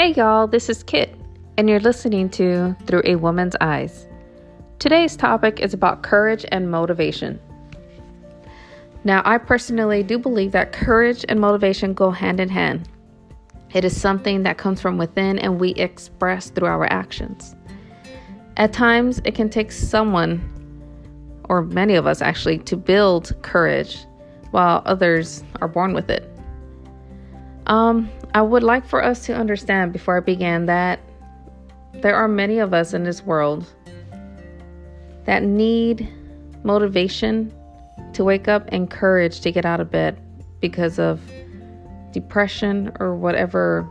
Hey y'all, this is Kit, and you're listening to Through a Woman's Eyes. Today's topic is about courage and motivation. Now, I personally do believe that courage and motivation go hand in hand. It is something that comes from within and we express through our actions. At times, it can take someone, or many of us actually, to build courage, while others are born with it. Um, I would like for us to understand before I begin that there are many of us in this world that need motivation to wake up and courage to get out of bed because of depression or whatever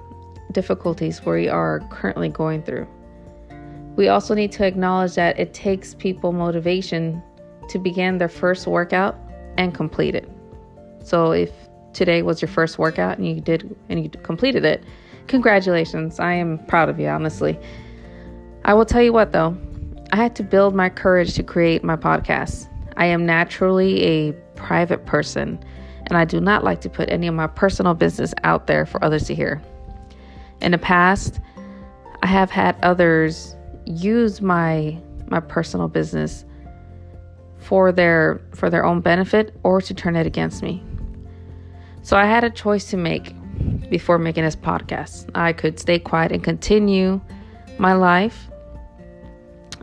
difficulties we are currently going through. We also need to acknowledge that it takes people motivation to begin their first workout and complete it. So if today was your first workout and you did and you completed it, congratulations. I am proud of you, honestly. I will tell you what though, I had to build my courage to create my podcast. I am naturally a private person and I do not like to put any of my personal business out there for others to hear. In the past, I have had others use my my personal business for their for their own benefit or to turn it against me. So I had a choice to make before making this podcast. I could stay quiet and continue my life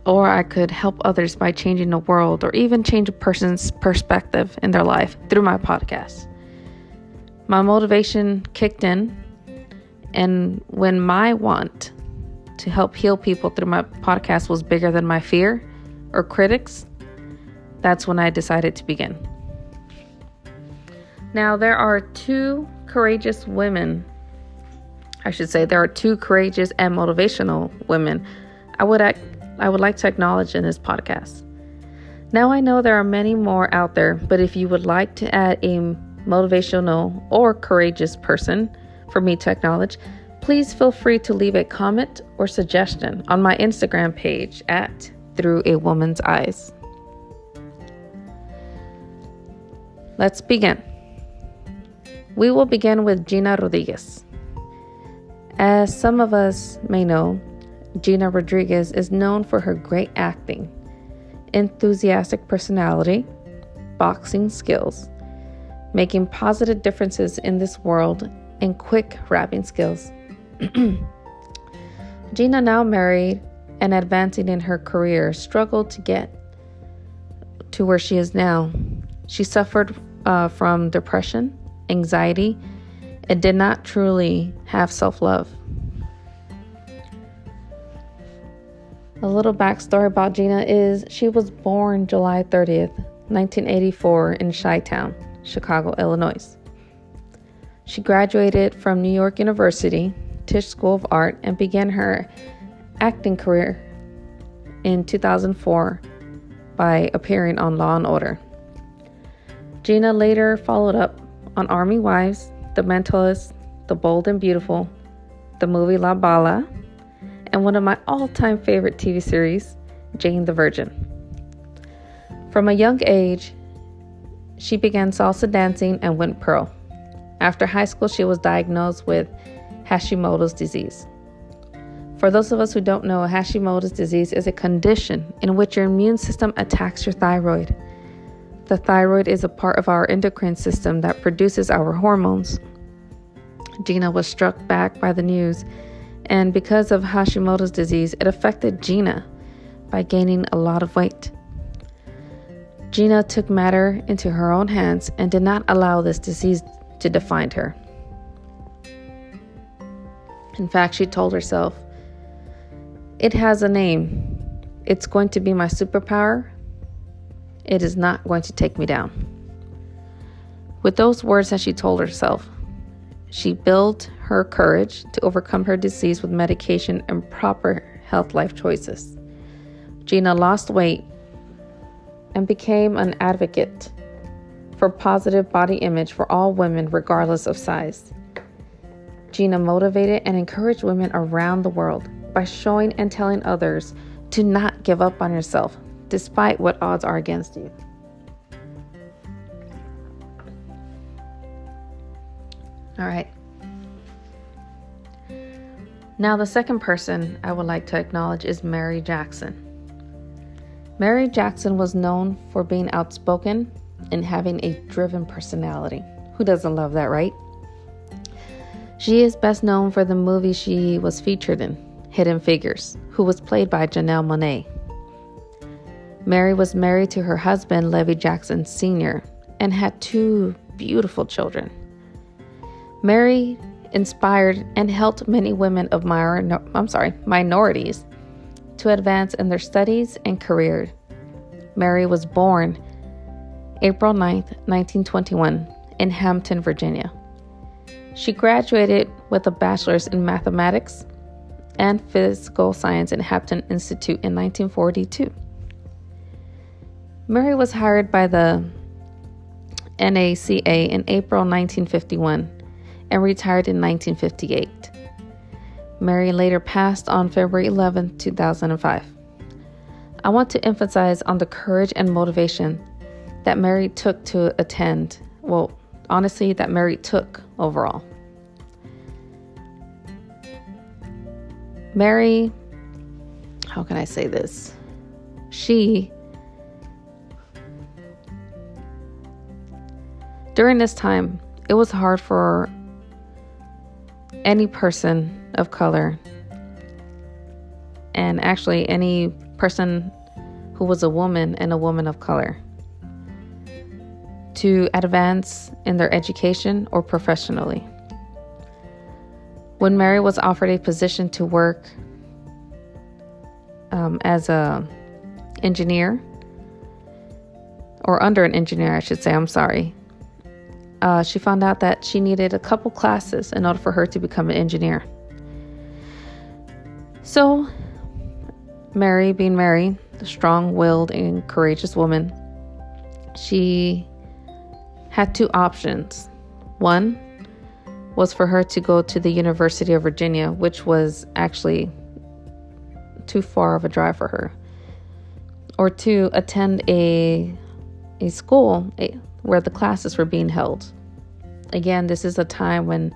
or I could help others by changing the world or even change a person's perspective in their life through my podcast. My motivation kicked in, and when my want to help heal people through my podcast was bigger than my fear or critics, that's when I decided to begin. Now, there are two courageous women. I should say there are two courageous and motivational women I would I would like to acknowledge in this podcast. Now I know there are many more out there, but if you would like to add a motivational or courageous person for me to acknowledge, please feel free to leave a comment or suggestion on my Instagram page at Through a Woman's Eyes. Let's begin. We will begin with Gina Rodriguez. As some of us may know, Gina Rodriguez is known for her great acting, enthusiastic personality, boxing skills, making positive differences in this world, and quick rapping skills. Gina, now married and advancing in her career, struggled to get to where she is now. She suffered uh, from depression, anxiety, and did not truly have self love. A little backstory about Gina is she was born July 30th, 1984, in Chi Town, Chicago, Illinois. She graduated from New York University, Tisch School of Art, and began her acting career in 2004 by appearing on Law and Order. Gina later followed up on Army Wives, The Mentalist, The Bold and Beautiful, the movie La Bala, and one of my all time favorite TV series, Jane the Virgin. From a young age, she began salsa dancing and went pro. After high school, she was diagnosed with Hashimoto's disease. For those of us who don't know, Hashimoto's disease is a condition in which your immune system attacks your thyroid. The thyroid is a part of our endocrine system that produces our hormones. Gina was struck back by the news and because of Hashimoto's disease, it affected Gina by gaining a lot of weight. Gina took matter into her own hands and did not allow this disease to define her. In fact, she told herself, It has a name. It's going to be my superpower. It is not going to take me down. With those words that she told herself, she built her courage to overcome her disease with medication and proper health life choices. Gina lost weight and became an advocate for positive body image for all women, regardless of size. Gina motivated and encouraged women around the world by showing and telling others to not give up on yourself, despite what odds are against you. All right. Now, the second person I would like to acknowledge is Mary Jackson. Mary Jackson was known for being outspoken and having a driven personality. Who doesn't love that, right? She is best known for the movie she was featured in, Hidden Figures, who was played by Janelle Monáe. Mary was married to her husband, Levi Jackson Sr., and had two beautiful children. Mary inspired and helped many women of minor, I'm sorry, minorities to advance in their studies and career. Mary was born April 9, 1921, in Hampton, Virginia. She graduated with a bachelor's in mathematics and physical science in Hampton Institute in 1942. Mary was hired by the NACA in April 1951 and retired in 1958. Mary later passed on February 11, 2005. I want to emphasize on the courage and motivation that Mary took to attend, well, honestly, that Mary took overall. Mary, how can I say this? She, during this time, it was hard for any person of color, and actually any person who was a woman and a woman of color, to advance in their education or professionally. When Mary was offered a position to work um, as a engineer, or under an engineer, I should say, I'm sorry, uh, she found out that she needed a couple classes in order for her to become an engineer. So, Mary, being Mary, the strong willed and courageous woman, she had two options. One was for her to go to the University of Virginia, which was actually too far of a drive for her, or to attend a, a school a, where the classes were being held. Again, this is a time when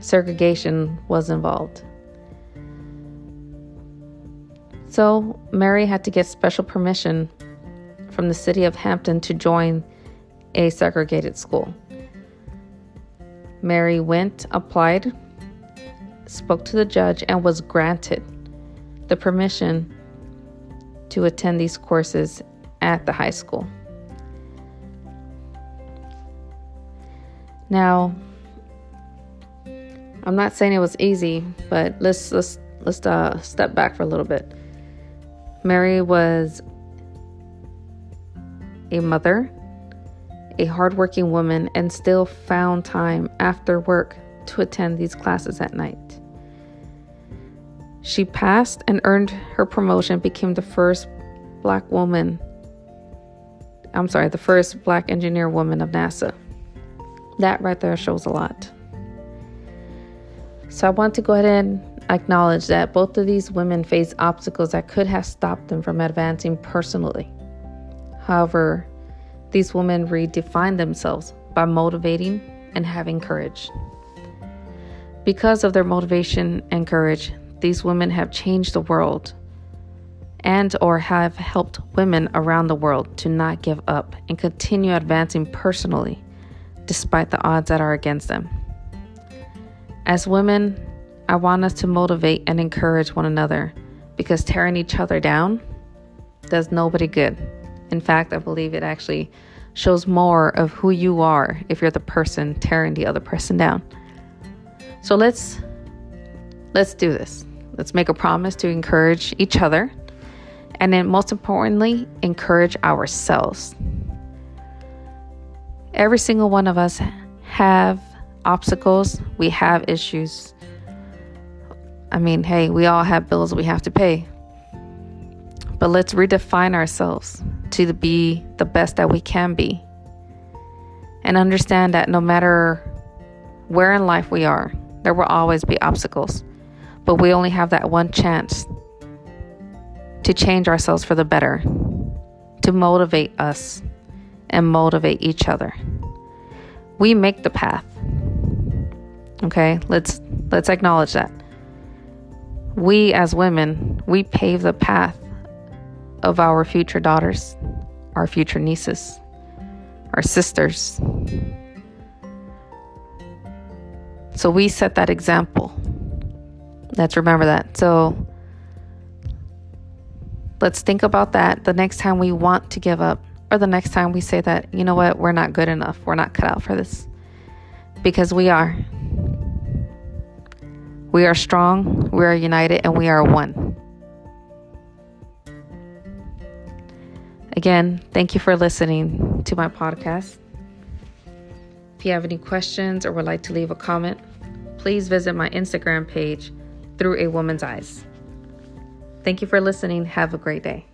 segregation was involved. So, Mary had to get special permission from the city of Hampton to join a segregated school. Mary went, applied, spoke to the judge, and was granted the permission to attend these courses at the high school. Now, I'm not saying it was easy, but let's let's let's uh, step back for a little bit. Mary was a mother, a hardworking woman, and still found time after work to attend these classes at night. She passed and earned her promotion, became the first black woman. I'm sorry, the first black engineer woman of NASA. That right there shows a lot. So I want to go ahead and acknowledge that both of these women faced obstacles that could have stopped them from advancing personally. However, these women redefined themselves by motivating and having courage. Because of their motivation and courage, these women have changed the world and or have helped women around the world to not give up and continue advancing personally despite the odds that are against them. As women, I want us to motivate and encourage one another because tearing each other down does nobody good. In fact, I believe it actually shows more of who you are if you're the person tearing the other person down. So let's let's do this. Let's make a promise to encourage each other and then most importantly, encourage ourselves. Every single one of us have obstacles, we have issues I mean, hey, we all have bills we have to pay. But let's redefine ourselves to be the best that we can be. And understand that no matter where in life we are, there will always be obstacles. But we only have that one chance to change ourselves for the better, to motivate us and motivate each other. We make the path. Okay? Let's let's acknowledge that. we as women, we pave the path of our future daughters, our future nieces, our sisters. So we set that example. Let's remember that. So let's think about that the next time we want to give up or the next time we say that, you know what, we're not good enough. We're not cut out for this. Because we are. We are strong, we are united, and we are one. Again, thank you for listening to my podcast. If you have any questions or would like to leave a comment, please visit my Instagram page through a woman's eyes. Thank you for listening. Have a great day.